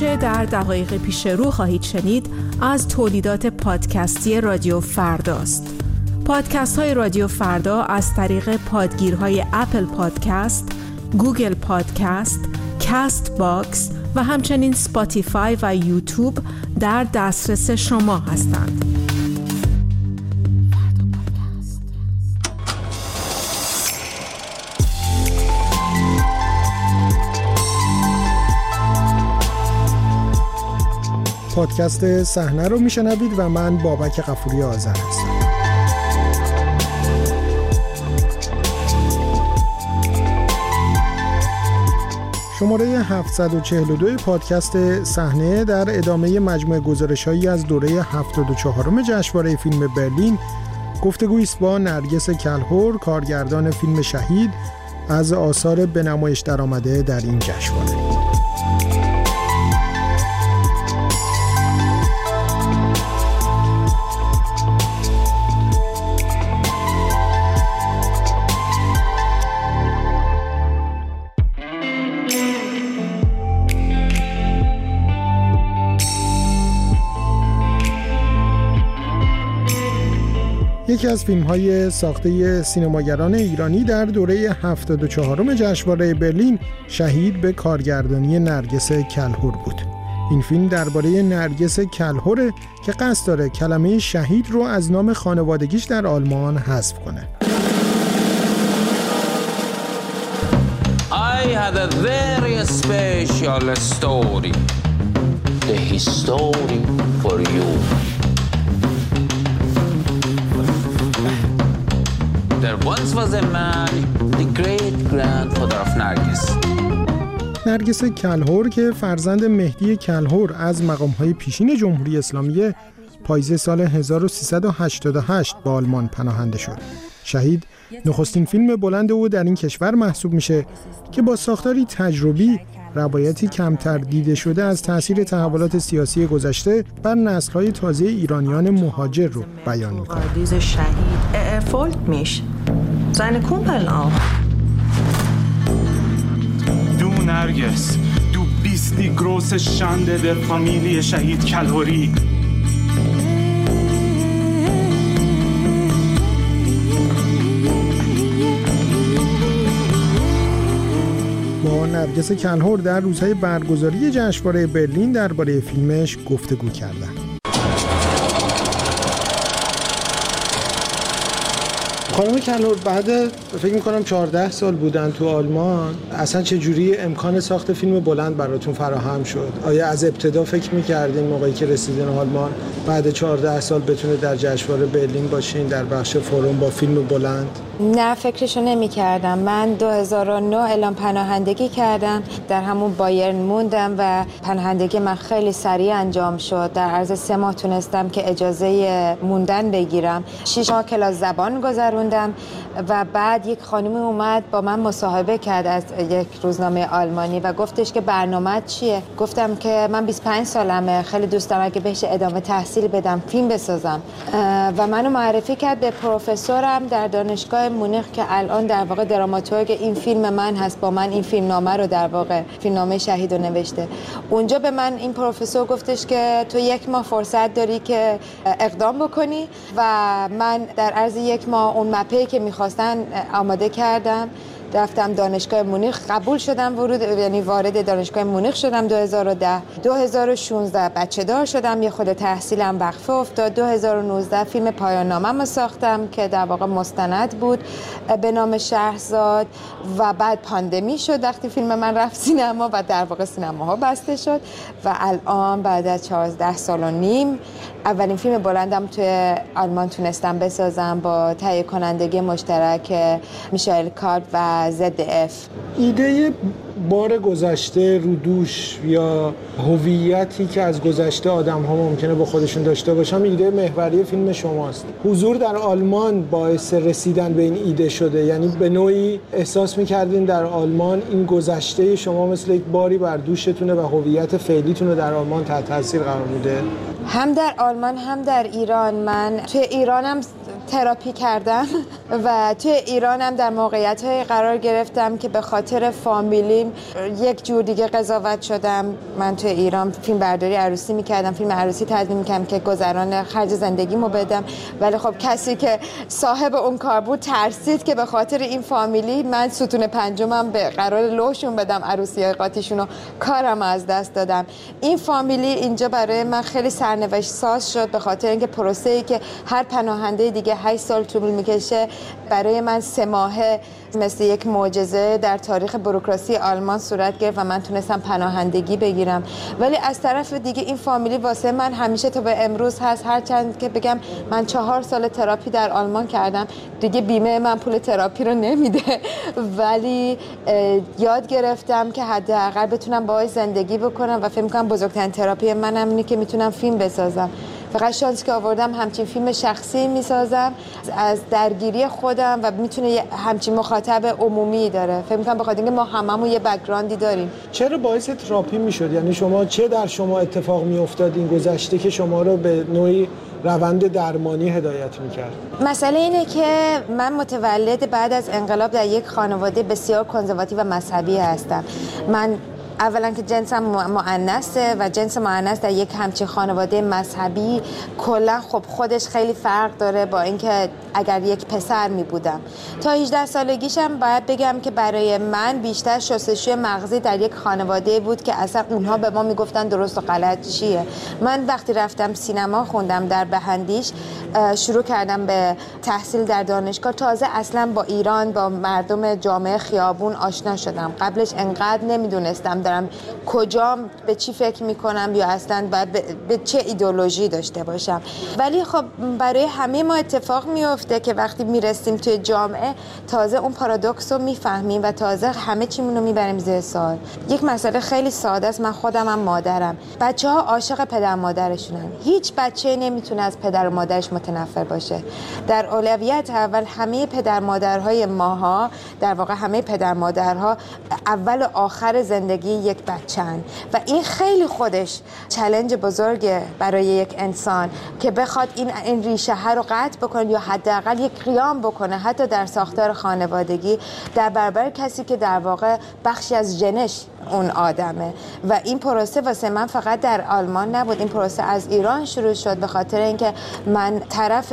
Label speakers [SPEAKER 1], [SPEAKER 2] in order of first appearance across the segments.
[SPEAKER 1] آنچه در دقایق پیش رو خواهید شنید از تولیدات پادکستی رادیو فرداست. پادکست های رادیو فردا از طریق پادگیرهای اپل پادکست، گوگل پادکست، کاست باکس و همچنین سپاتیفای و یوتیوب در دسترس شما هستند.
[SPEAKER 2] پادکست صحنه رو میشنوید و من بابک قفوری آذر هستم. شماره 742 پادکست صحنه در ادامه مجموعه گزارش هایی از دوره 74 جشنواره فیلم برلین گفتگویی با نرگس کلهور کارگردان فیلم شهید از آثار به نمایش درآمده در این جشنواره. یکی از فیلم های ساخته سینماگران ایرانی در دوره 74 جشنواره برلین شهید به کارگردانی نرگس کلهور بود این فیلم درباره نرگس کلهوره که قصد داره کلمه شهید رو از نام خانوادگیش در آلمان حذف کنه
[SPEAKER 3] I had a very special story. The history for you. Once was a man, the great grandfather of Nargis.
[SPEAKER 2] نرگس کلهور که فرزند مهدی کلهور از مقامهای پیشین جمهوری اسلامی پاییز سال 1388 با آلمان پناهنده شد. شهید نخستین فیلم بلند او در این کشور محسوب میشه که با ساختاری تجربی روایتی کمتر دیده شده از تاثیر تحولات سیاسی گذشته بر نسل‌های تازه ایرانیان مهاجر رو بیان می‌کنه.
[SPEAKER 4] Du Nergis, du bist die große Schande der Familie Shahid Kalhori.
[SPEAKER 2] نرگس کلهور در روزهای برگزاری جشنواره برلین درباره فیلمش گفتگو کردن. خانم کلهور بعد فکر می‌کنم 14 سال بودن تو آلمان اصلا چه جوری امکان ساخت فیلم بلند براتون فراهم شد آیا از ابتدا فکر می‌کردین موقعی که رسیدین آلمان بعد 14 سال بتونه در جشنواره برلین باشین در بخش فروم با فیلم بلند
[SPEAKER 5] نه فکرشو نمی کردم من 2009 اعلام پناهندگی کردم. در همون بایرن موندم و پناهندگی من خیلی سریع انجام شد. در عرض سه ماه تونستم که اجازه موندن بگیرم. شش ماه کلاس زبان گذروندم و بعد یک خانمی اومد با من مصاحبه کرد از یک روزنامه آلمانی و گفتش که برنامه چیه؟ گفتم که من 25 سالمه. خیلی دوست دارم اگه بهش ادامه تحصیل بدم فیلم بسازم. و منو معرفی کرد به پروفسورم در دانشگاه مونیخ که الان در واقع دراماتورگ این فیلم من هست با من این فیلم نامه رو در واقع فیلم نامه شهید رو نوشته. اونجا به من این پروفسور گفتش که تو یک ماه فرصت داری که اقدام بکنی و من در عرض یک ماه اون مپی که می‌خواستن آماده کردم. رفتم دانشگاه مونیخ. قبول شدم ورود یعنی وارد دانشگاه مونیخ شدم 2010 2016 بچه دار شدم یه خود تحصیلم وقفه افتاد. 2019 فیلم پایان نامم ساختم که در واقع مستند بود به نام شهرزاد. و بعد پاندمی شد. وقتی فیلم من رفت سینما و در واقع سینماها بسته شد. و الان بعد از 14 سال و نیم اولین فیلم بلندم توی آلمان تونستم بسازم با تهیه کنندگی مشترک میشایل کارپ و ZDF
[SPEAKER 2] ایده بار گذشته رو دوش یا هویتی که از گذشته آدم ها ممکنه با خودشون داشته باشم ایده محوری فیلم شماست. حضور در آلمان باعث رسیدن به این ایده شده. یعنی به نوعی احساس می‌کردین در آلمان این گذشته شما مثل یک باری بر دوشتونه و هویت فعلیتون رو در آلمان تحت تاثیر قرار میده.
[SPEAKER 5] هم در آلمان هم در ایران. من توی ایرانم تراپی کردم و توی ایرانم در موقعیت های قرار گرفتم که به خاطر فامیلیم یک جور دیگه قضاوت شدم. من توی ایران فیلم برداری عروسی می‌کردم فیلم عروسی تدوین می‌کردم که گذران خرج زندگیمو بدم. ولی خب کسی که صاحب اون کار بود ترسید که به خاطر این فامیلی من ستون پنجمم به قرار لوشون بدم عروسی های کارم از دست دادم. این فامیلی اینجا برای من خیلی سرنوشت ساز شد به خاطر اینکه پروسه ای که هر پناهنده دیگه 8 سال طول می‌کشه برای من سه ماهه مثل یک معجزه در تاریخ بروکراسی آلمان صورت گرفت و من تونستم پناهندگی بگیرم. ولی از طرف دیگه این فامیلی واسه من همیشه تا به امروز هست. هرچند که بگم من چهار سال تراپی در آلمان کردم. دیگه بیمه من پول تراپی رو نمیده. ولی یاد گرفتم که حداقل بتونم باهاش زندگی بکنم و فکر می‌کنم بزرگترین تراپی منم اینه که می‌تونم فیلم بسازم. فقط شانسی که آوردم همچین فیلم شخصی می‌سازم. از درگیری خودم و می‌تونه همچین مخاطب عمومی داره. فکر می‌کنم بخاطر اینکه ما هممون یه background ی داریم.
[SPEAKER 2] چرا باعث تراپی می‌شد؟ یعنی شما چه در شما اتفاق میافتاد این گذشته که شما رو به نوعی روند درمانی هدایت می‌کرد؟
[SPEAKER 5] مسئله اینه که من متولد بعد از انقلاب در یک خانواده بسیار کنزرواتیو و مذهبی هستم. من اولا که جنسم معنسه و جنس معنس در یک همچین خانواده مذهبی کلا خب خودش خیلی فرق داره با اینکه اگر یک پسر می بودم. تا 18 سالگیشم باید بگم که برای من بیشتر شستشوی مغزی در یک خانواده بود که اصلا اونها به ما می‌گفتن درست و غلط چیه. من وقتی رفتم سینما خوندم در بهندیش شروع کردم به تحصیل در دانشگاه. تازه اصلا با ایران با مردم جامعه خیابون آشنا شدم. قبلش انقدر نمی‌دونستم دارم کجا به چی فکر می‌کنم یا اصلا باید به چه ایدولوژی داشته باشم. ولی خب برای همه ما اتفاق میفته که وقتی می‌رسیم توی جامعه تازه اون پارادوکس رو می‌فهمیم و تازه همه چیمون رو می‌بریم زیر سال یک مسئله خیلی ساده است من خودم هم مادرم. بچه ها عاشق پدر مادرشونن. هیچ بچه نمی‌تونه از پدر و مادرش متنفر باشه. در اولویت اول همه پدر مادرهای ماها در واقع همه پدر مادرها اول و آخر زندگی یک بچن و این خیلی خودش چلنج بزرگه برای یک انسان که بخواد این این ریشه رو قطع بکنه یا حداقل یک قیام بکنه حتی در ساختار خانوادگی در برابر کسی که در واقع بخشی از ژنش اون آدمه. و این پروسه واسه من فقط در آلمان نبود. این پروسه از ایران شروع شد به خاطر اینکه من طرف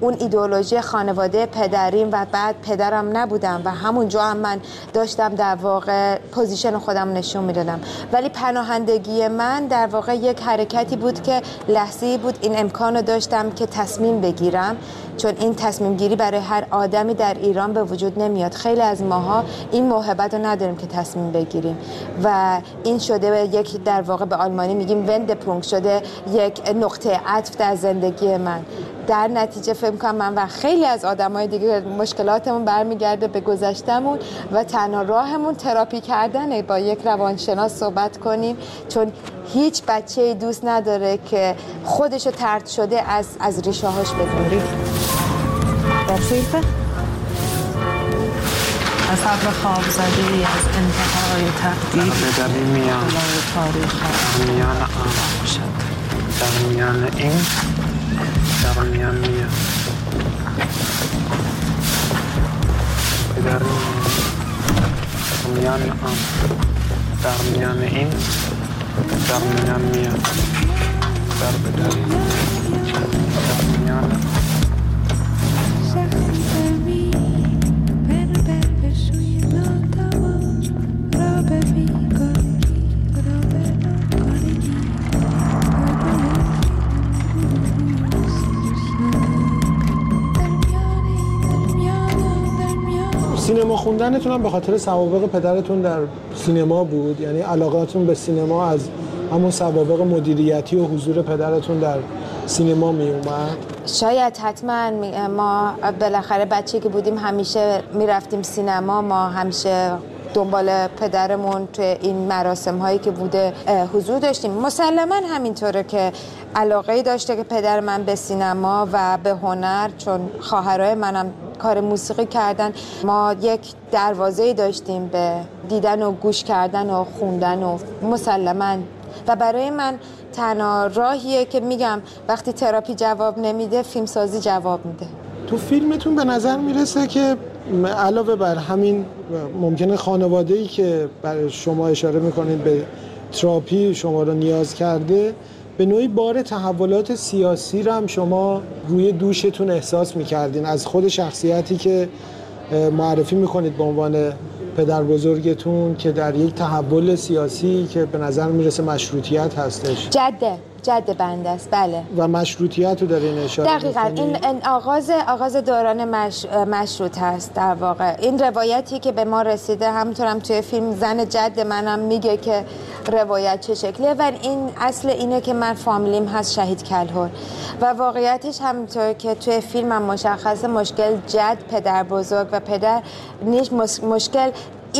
[SPEAKER 5] اون ایدئولوژی خانواده پدریم و بعد پدرم نبودم و همونجا هم من داشتم در واقع position خودم نشون می‌دادم. ولی پناهندگی من در واقع یک حرکتی بود که لحظه بود این امکان رو داشتم که تصمیم بگیرم. چون این تصمیم گیری برای هر آدمی در ایران به وجود نمیاد. خیلی از ماها این موهبت رو نداریم که تصمیم بگیریم. و این شده یک در واقع به آلمانی میگیم وند پونک شده یک نقطه عطف در زندگی من. در نتیجه فکر کنم من و خیلی از آدمای دیگه مشکلاتمون برمیگرده به گذشتمون و تنها راهمون تراپی کردنه. با یک روانشناس صحبت کنیم چون هیچ بچه دوست نداره که خودشو ترد شده از از ریشه هاش بدونه
[SPEAKER 6] از حبر خواب زده از انتهای تقدیر.
[SPEAKER 4] در میان.
[SPEAKER 6] تاریخ.
[SPEAKER 4] در میان آن
[SPEAKER 6] شد
[SPEAKER 4] در میان این در میان میان در میان آن در میان این در میان
[SPEAKER 2] سینما خوندنتون هم به خاطر سوابق پدرتون در سینما بود. یعنی علاقاتون به سینما از همون سوابق مدیریتی و حضور پدرتون در سینما می اومد؟
[SPEAKER 5] شاید حتما ما بالاخره بچه که بودیم همیشه می‌رفتیم سینما ما همیشه دنبال پدرمون توی این مراسم هایی که بوده حضور داشتیم. مسلما همینطوره که علاقه داشته که پدر من به سینما و به هنر چون خواهرای منم کار موسیقی کردن ما یک دروازه داشتیم به دیدن و گوش کردن و خوندن و مسلما. و برای من تنها راهیه که میگم وقتی تراپی جواب نمیده فیلمسازی جواب میده.
[SPEAKER 2] تو فیلمتون به نظر می‌رسه که علاوه بر همین ممکنه خانواده ای که برای شما اشاره می‌کنید به تراپی شما رو نیاز کرده به نوعی بار تحولات سیاسی رو هم شما روی دوشتون احساس می‌کردین. از خود شخصیتی که معرفی می‌کنید به عنوان پدر بزرگتون که در یک تحول سیاسی که به نظر می‌رسه مشروطیت هستش.
[SPEAKER 5] جده. جد بنده است. بله.
[SPEAKER 2] و مشروطیت رو دارین اشاره
[SPEAKER 5] دقیقا. این این آغاز آغاز دوران مش... مشروط هست در واقع. این روایتی که به ما رسیده همونطورم توی فیلم زن جد منم میگه که روایت چه شکلیه. و این اصل اینه که من فامیلیم هست شهید کلهور و واقعیتش همونطور که توی فیلم هم مشخصه مشکل جد پدر بزرگ و پدر نیش مشکل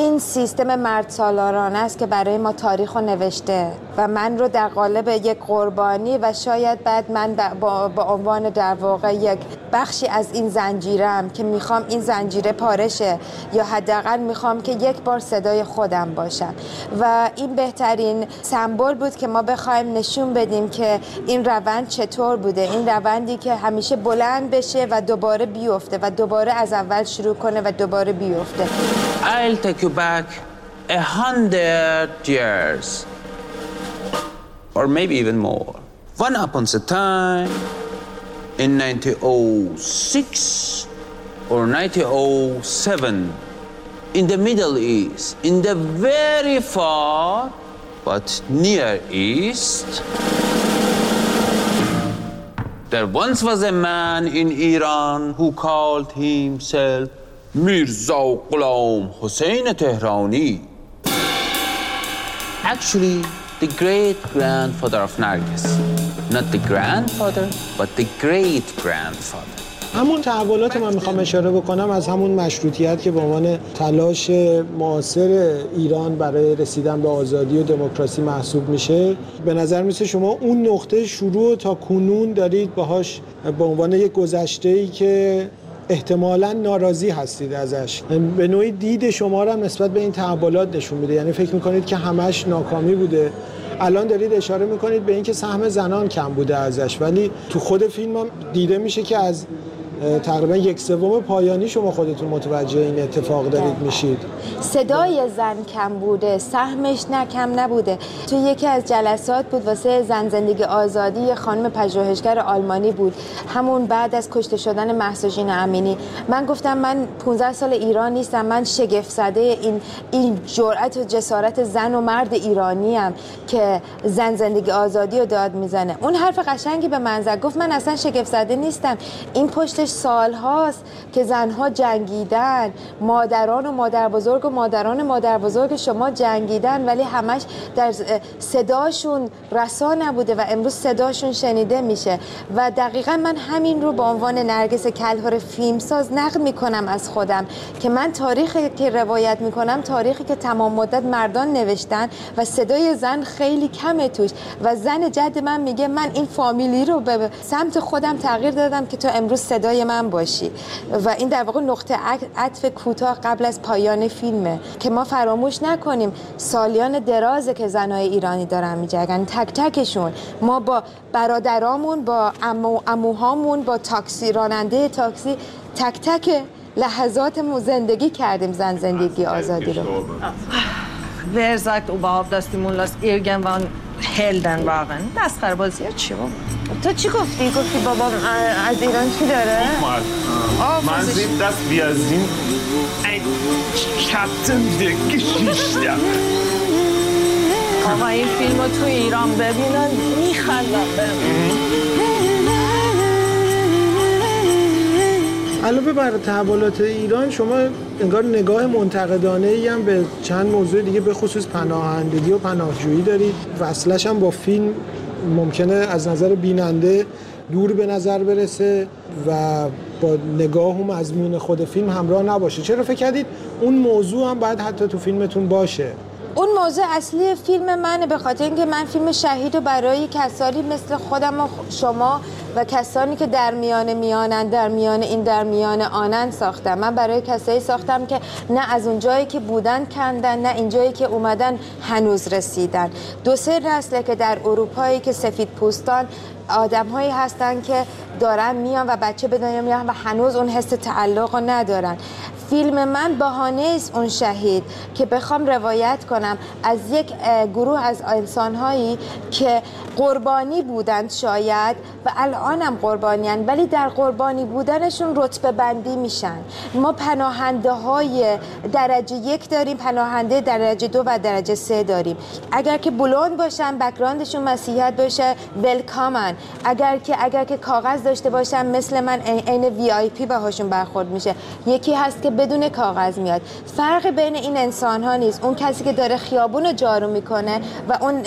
[SPEAKER 5] این سیستم مرد سالارانه است که برای ما تاریخ رو نوشته و من رو در قالب یک قربانی و شاید بعد من ب- با, با عنوان در واقع یک بخشی از این زنجیرم که می‌خوام این زنجیره پارشه یا حداقل می‌خوام که یک بار صدای خودم باشم. و این بهترین سمبل بود که ما بخوایم نشون بدیم که این روند چطور بوده. این روندی که همیشه بلند بشه و دوباره بیفته و دوباره از اول شروع کنه و دوباره بیفته.
[SPEAKER 3] I'll take you back a hundred years, or maybe even more. One upon a time, in 1906 or 1907, in the Middle East, in the very far but near East, there once was a man in Iran who called himself Mirza Ghulam Hussein Tehrani. Actually, the great grandfather of Nargis. Not the grandfather, but the great grandfather.
[SPEAKER 2] همون تحولات من می‌خوام اشاره بکنم از همون مشروطیت که به عنوان تلاش معاصر ایران برای رسیدن به آزادی و دموکراسی محسوب میشه به نظر میسه شما اون نقطه شروع تا کنون دارید باهاش به عنوان یک گذشته ای که احتمالا ناراضی هستید ازش. به نوعی دید شما هم نسبت به این تحولات نشون میده. یعنی فکر می‌کنید که همش ناکامی بوده. الان دارید اشاره می‌کنید به اینکه سهم زنان کم بوده ازش. ولی تو خود فیلم هم دیده میشه که از تقریبا یک سوم پایانی شما خودتون متوجه این اتفاق دارید میشید.
[SPEAKER 5] صدای زن کم بوده سهمش نه کم نبوده. تو یکی از جلسات بود واسه زن زندگی آزادی خانم پژوهشگر آلمانی بود. همون بعد از کشته شدن محسوجین امینی. من گفتم من 15 سال ایران نیستم من شگفت زده این این جرأت و جسارت زن و مرد ایرانی ام که زن زندگی آزادی رو داد می‌زنه. اون حرف قشنگی به من زد. گفت من اصلا شگفت زده نیستم. این پشتش سال هاست که زنها جنگیدن. مادران و مادر بزرگ و مادران مادر بزرگ شما جنگیدن ولی همش در صداشون رسا نبوده و امروز صداشون شنیده میشه. و دقیقا من همین رو به عنوان نرگس کلهر فیلمساز نقل می‌کنم از خودم که من تاریخی که روایت می‌کنم تاریخی که تمام مدت مردان نوشتن و صدای زن خیلی کمه توش. و زن جد من میگه من این فامیلی رو به سمت خودم تغییر دادم که تو امروز صدای من باشی. و این در واقع نقطه عط- عطف کوتاه قبل از پایان فیلمه که ما فراموش نکنیم سالیان درازه که زنای ایرانی دارن میجنگن. تک تکشون ما با برادرامون با امو اموهامون با تاکسی راننده تاکسی تک تک لحظاتمون زندگی کردیم زن زندگی آزادی رو.
[SPEAKER 6] Wer sagt überhaupt, dass die Mullahs irgendwann Helden waren? مسخره بازی چی بابا؟
[SPEAKER 5] تو چی گفتی؟ گفتی بابام از ایران چی داره؟
[SPEAKER 4] Sieht, dass wir sind ein Schatten der Geschichte.
[SPEAKER 6] آقا این فیلم رو تو ایران ببینن میخندن
[SPEAKER 2] علاوه بر تحولات ایران شما انگار نگاه منتقدانه ای هم به چند موضوع دیگه به خصوص پناهندگی و پناهجویی دارید. وصلش هم با فیلم ممکنه از نظر بیننده دور به نظر برسه و با نگاه و مضمون خود فیلم همراه نباشه. چرا فکر کردید اون موضوع هم باید حتی تو فیلمتون باشه؟
[SPEAKER 5] اون موضوع اصلی فیلم منه به خاطر اینکه من فیلم شهید رو برای کسانی مثل خودم و شما و کسانی که در میان میانن در میان این در میان آنن ساختم. من برای کسایی ساختم که نه از اون جایی که بودن کندن نه این جایی که اومدن هنوز رسیدن. دو سه نسله که در اروپایی که سفید پوستان آدم هایی هستن که دارن میان و بچه به دنیا میان و هنوز اون حس تعلق رو ندارن. فیلم من بهانه است اون شهید که بخوام روایت کنم از یک گروه از انسانهایی که قربانی بودند شاید و الانم قربانیان ولی در قربانی بودنشون رتبه بندی میشن. ما پناهنده های درجه یک داریم پناهنده درجه دو و درجه سه داریم. اگر که بلوند باشن background شون مسیحیت باشه willkommen اگر که اگر که کاغذ داشته باشن مثل من عین VIP باهاشون برخورد میشه. یکی هست که بدون کاغذ میاد. فرق بین این انسان ها نیست. اون کسی که داره خیابون رو جارو می‌کنه و اون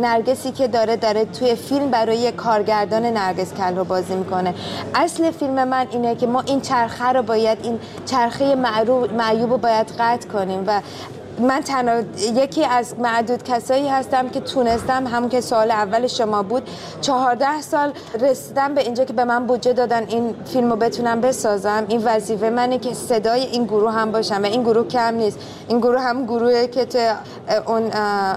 [SPEAKER 5] نرگسی که داره داره توی فیلم برای کارگردان نرگس کلهر رو بازی می‌کنه. اصل فیلم من اینه که ما این چرخه رو باید این چرخه معیوب رو باید قطع کنیم و من تنها یکی از معدود کسایی هستم که تونستم همون که سوال اول شما بود چهارده سال رسیدم به اینجا که به من بودجه دادن این فیلم رو بتونم بسازم. این وظیفه منه که صدای این گروه هم باشم و این گروه کم نیست. این گروه هم گروهی که تو اون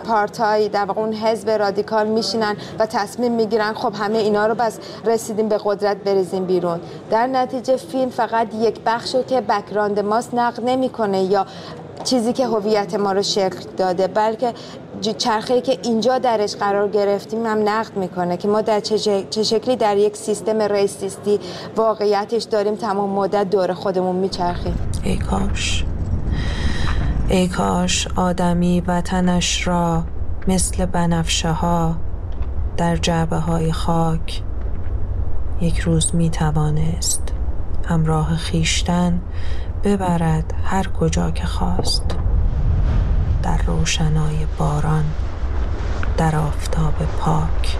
[SPEAKER 5] پارتای در واقع اون حزب رادیکال میشینن و تصمیم می‌گیرن خب همه اینا رو بس رسیدیم به قدرت بریزیم بیرون. در نتیجه فیلم فقط یک بخشو که بکراند ماست نقد نمی‌کنه یا چیزی که هویت ما رو شکل داده بلکه چرخه که اینجا درش قرار گرفتیم هم نقد می‌کنه که ما در چه شکلی در یک سیستم ریسیستی واقعیتش داریم تمام مدت دور خودمون میچرخیم.
[SPEAKER 7] ای کاش. ای کاش آدمی وطنش را مثل بنفشه ها در جعبه های خاک یک روز می توانست همراه خیشتن ببرد هر کجا که خواست. در روشنای باران در آفتاب پاک.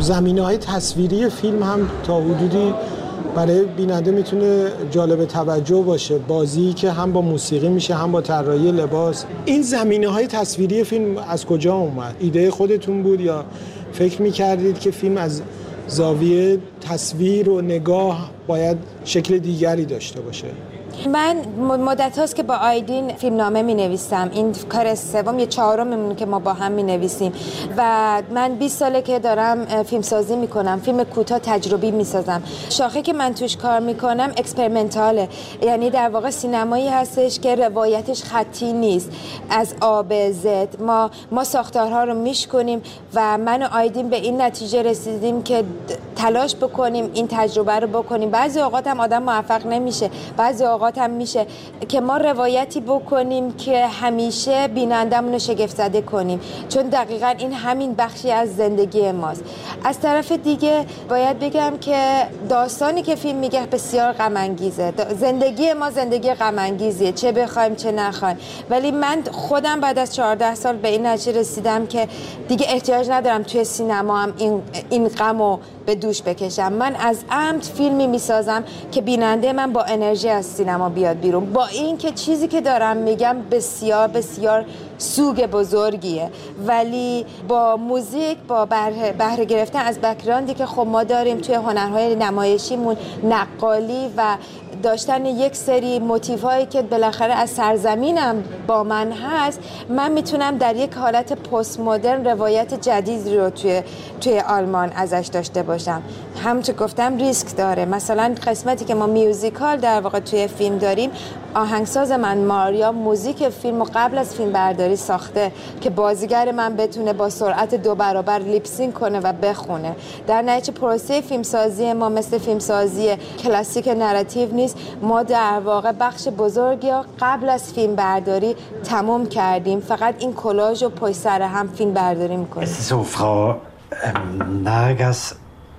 [SPEAKER 2] زمینه های تصویری فیلم هم تا حدودی برای بیننده می‌تونه جالب توجه باشه. بازی که هم با موسیقی میشه هم با طراحی لباس. این زمینه های تصویری فیلم از کجا اومد؟ ایده خودتون بود یا فکر می‌کردید که فیلم از زاویه تصویر و نگاه باید شکل دیگری داشته باشه.
[SPEAKER 5] من مدت هاست که با آیدین فیلمنامه می نویسم این کار سوم یه چهارم که ما با هم می نویسیم و من 20 ساله که دارم فیلم سازی می کنم فیلم کوتاه تجربی می سازم شاخه که من توش کار می کنم اکسپریمنتاله. یعنی در واقع سینمایی هستش که روایتش خطی نیست. از آب زد. ما ما ساختارها رو میش کنیم و من و آیدین به این نتیجه رسیدیم که تلاش بکنیم این تجربه رو بکنیم. بعضی اوقات هم آدم موفق نمیشه. بعضی هم میشه که ما روایتی بکنیم که همیشه بینندمون رو شگفت زده کنیم. چون دقیقا این همین بخشی از زندگی ماست. از طرف دیگه باید بگم که داستانی که فیلم میگه بسیار غم زندگی ما زندگی غم چه بخوایم چه نخوایم. ولی من خودم بعد از 14 سال به این نتیجه رسیدم که دیگه احتیاج ندارم توی سینما هم این این غم به دوش بکشم. من از عمد فیلمی می‌سازم که بیننده من با انرژی از سینما بیاد بیرون. با اینکه چیزی که دارم میگم بسیار بسیار سوگ بزرگیه. ولی با موزیک با بهره, گرفتن از بکراندی که خب ما داریم توی هنرهای نمایشیمون نقالی و داشتن یک سری موتیف هایی که بالاخره از سرزمینم با من هست من می‌تونم در یک حالت پست مدرن روایت جدید رو توی توی آلمان ازش داشته باشم. همونطور گفتم ریسک داره. مثلا قسمتی که ما میوزیکال در واقع توی فیلم داریم آهنگساز من ماریا موزیک فیلم و قبل از فیلم برداری ساخته که بازیگر من بتونه با سرعت دو برابر لیپسین کنه و بخونه. در نتیجه پروسه فیلمسازی ما مثل فیلمسازی کلاسیک narrative نیست. ما در واقع بخش بزرگی قبل از فیلم برداری تموم کردیم. فقط این کلاژ و پشت سر هم فیلم برداری می‌کنیم
[SPEAKER 8] So, Frau Nargas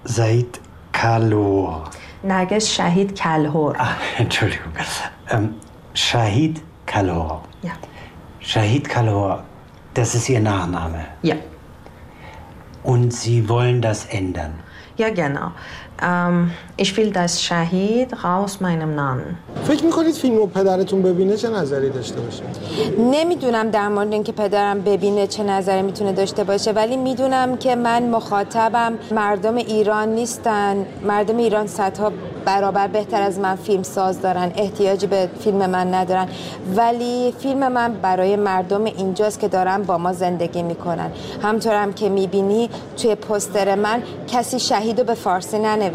[SPEAKER 8] Said Kalor.
[SPEAKER 7] نرگس شهید کلهر.
[SPEAKER 8] Entschuldigung. Ähm, Shahid Kalor.
[SPEAKER 7] Ja.
[SPEAKER 8] Shahid Kalor, das ist Ihr Nachname.
[SPEAKER 7] Ja.
[SPEAKER 8] Und Sie wollen das ändern.
[SPEAKER 7] Ja, genau. Ähm, ich will das شهید raus meinem Namen.
[SPEAKER 2] فکر می‌کنید فیلم رو پدرتون ببینه چه نظری داشته باشه؟
[SPEAKER 5] نمی‌دونم در مورد اینکه پدرم ببینه چه نظری می‌تونه داشته باشه ولی می‌دونم که من مخاطبم. مردم ایران نیستن. مردم ایران صدها برابر بهتر از من فیلم ساز دارن. احتیاجی به فیلم من ندارن. ولی فیلم من برای مردم اینجاست که دارن با ما زندگی می‌کنن. همطورم که می‌بینی توی پستر من کسی شهید رو به فارسی ننوشته.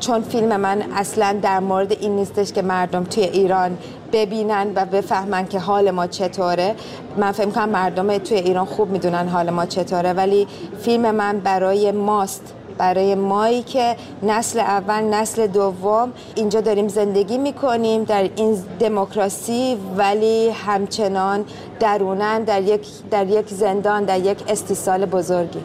[SPEAKER 5] چون فیلم من اصلا در مورد این نیستش که مردم توی ایران ببینن و بفهمن که حال ما چطوره. من فکر کنم مردم توی ایران خوب می‌دونن حال ما چطوره ولی فیلم من برای ماست برای مایی که نسل اول نسل دوم اینجا داریم زندگی می‌کنیم در این دموکراسی ولی همچنان درونن در یک, در یک زندان در یک استیصال بزرگی.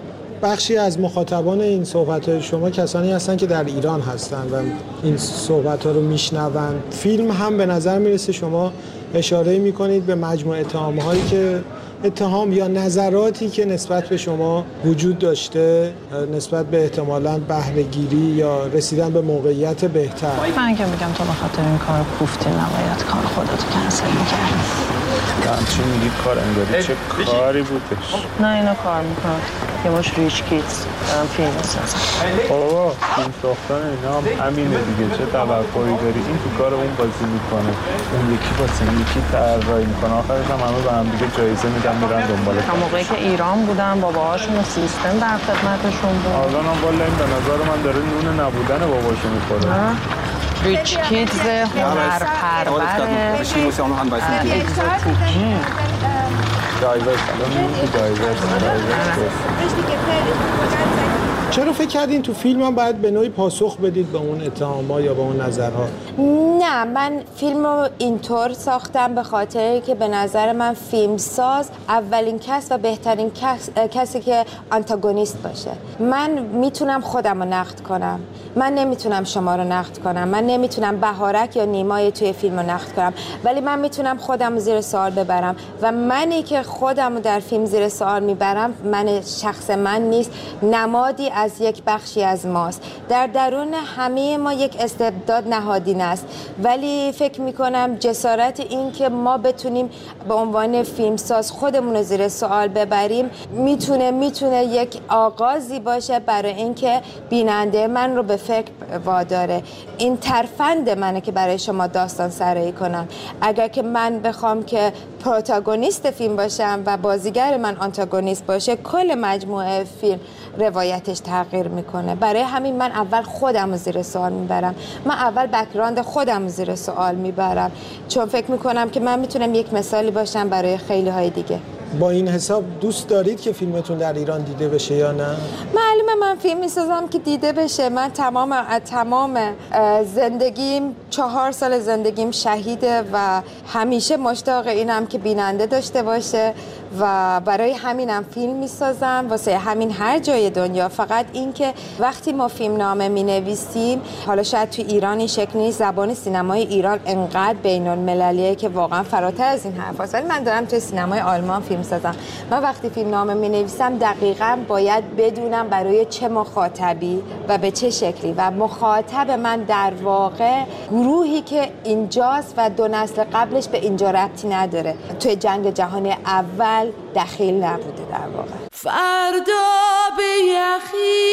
[SPEAKER 2] بخشی از مخاطبان این صحبت های شما کسانی هستند که در ایران هستند و این صحبت ها رو میشنوند. فیلم هم به نظر می‌رسه شما اشاره می‌کنید به مجموعه اتهام هایی که اتهام یا نظراتی که نسبت به شما وجود داشته نسبت به احتمالاً بهرهگیری یا رسیدن به موقعیت بهتر.
[SPEAKER 7] من که میگم تو به خاطر این کار کوفتی نباید کار خودتو کنسل می‌کردی.
[SPEAKER 4] چی میگی؟ کار انگاری چه کاری بودش؟
[SPEAKER 7] نه اینا کار می‌کنم. یه مش ریچ کیتز دارم فیلم می‌سازم.
[SPEAKER 4] بابا فیلم ساختن اینا هم همینه دیگه. چه توقعی داری؟ این تو کار اون بازی می‌کنه. اون یکی واسه یکی طراحی می‌کنه. آخرش هم همه به هم دیگه جایزه میدن میرن دنبال
[SPEAKER 7] تا موقعی که ایران بودم باباهاشون سیستم در خدمتشون بود.
[SPEAKER 4] الان هم والا این به نظر من داره نون نبودن باباشو می‌خوره.
[SPEAKER 7] ریچ کیدز هنر پرور exotic
[SPEAKER 4] ی diverse الان میگی diverse
[SPEAKER 2] چرا فکر کردین تو فیلم هم باید به نوعی پاسخ بدید به اون اتهامات یا به اون نظرها؟
[SPEAKER 5] نه من فیلم رو اینطور ساختم به خاطر که به نظر من فیلم ساز اولین کس و بهترین کس، کسی که آنتاگونیست باشه. من می‌تونم خودم رو نقد کنم. من نمی‌تونم شما رو نقد کنم. من نمی‌تونم بهارک یا نیمای توی فیلم رو نقد کنم. ولی من می‌تونم خودم زیر سوال ببرم. و منی که خودم رو در فیلم زیر سوال می‌برم من شخص من نیست. نمادی از یک بخشی از ماست. در درون همه ما یک استبداد نهادین است. ولی فکر می‌کنم جسارت این که ما بتونیم به عنوان فیلمساز خودمون رو زیر سوال ببریم می‌تونه می‌تونه یک آغازی باشه برای اینکه بیننده من رو به فکر واداره این ترفند منه که برای شما داستان سرایی کنم. اگر که من بخوام که پروتاگونیست فیلم باشم و بازیگر من آنتاگونیست باشه کل مجموعه فیلم روایتش تغییر می‌کنه. برای همین من اول خودم رو زیر سوال می‌برم. من اول بکراند خودم رو زیر سوال می‌برم. چون فکر می‌کنم که من می‌تونم یک مثالی باشم برای خیلی های دیگه.
[SPEAKER 2] با این حساب دوست دارید که فیلمتون در ایران دیده بشه یا نه؟
[SPEAKER 5] معلومه من فیلم می‌سازم که دیده بشه من تمام تمام زندگیم چهار سال زندگیم شهیده و همیشه مشتاق اینم که بیننده داشته باشه و برای همینم فیلم می‌سازم. واسه همین هر جای دنیا. فقط اینکه وقتی ما فیلم نامه می نویسیم حالا شاید تو ایران این شکل نیست زبان سینمای ایران انقدر بین المللیه که واقعا فراتر از این حرف ولی من دارم تو سینمای آلمان فیلم سازم. من وقتی فیلم نامه می نویسم دقیقا باید بدونم برای چه مخاطبی و به چه شکلی. و مخاطب من در واقع گروهی که اینجاست و دو نسل قبلش به اینجا ربطی نداره. توی جنگ جهانی اول دخیل نبوده در واقع.
[SPEAKER 9] فردا به یخی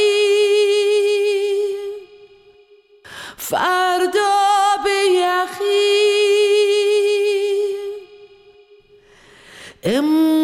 [SPEAKER 9] فردا به یخی امروز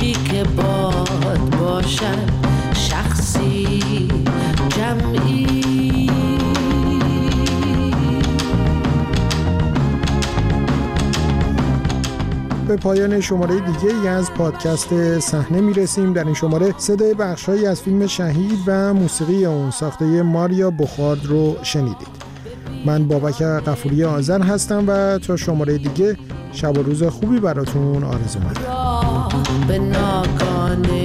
[SPEAKER 9] که باد باشد شخصی جمعی.
[SPEAKER 2] به پایان شماره دیگه ای از پادکست صحنه می‌رسیم. در این شماره صدای بخشهایی از فیلم شهید و موسیقی اون ساخته ماریا بخارد رو شنیدید. من بابک قفوری آذر هستم و تا شماره دیگه شب و روز خوبی براتون آرزو می‌کنم.
[SPEAKER 9] به ناگانه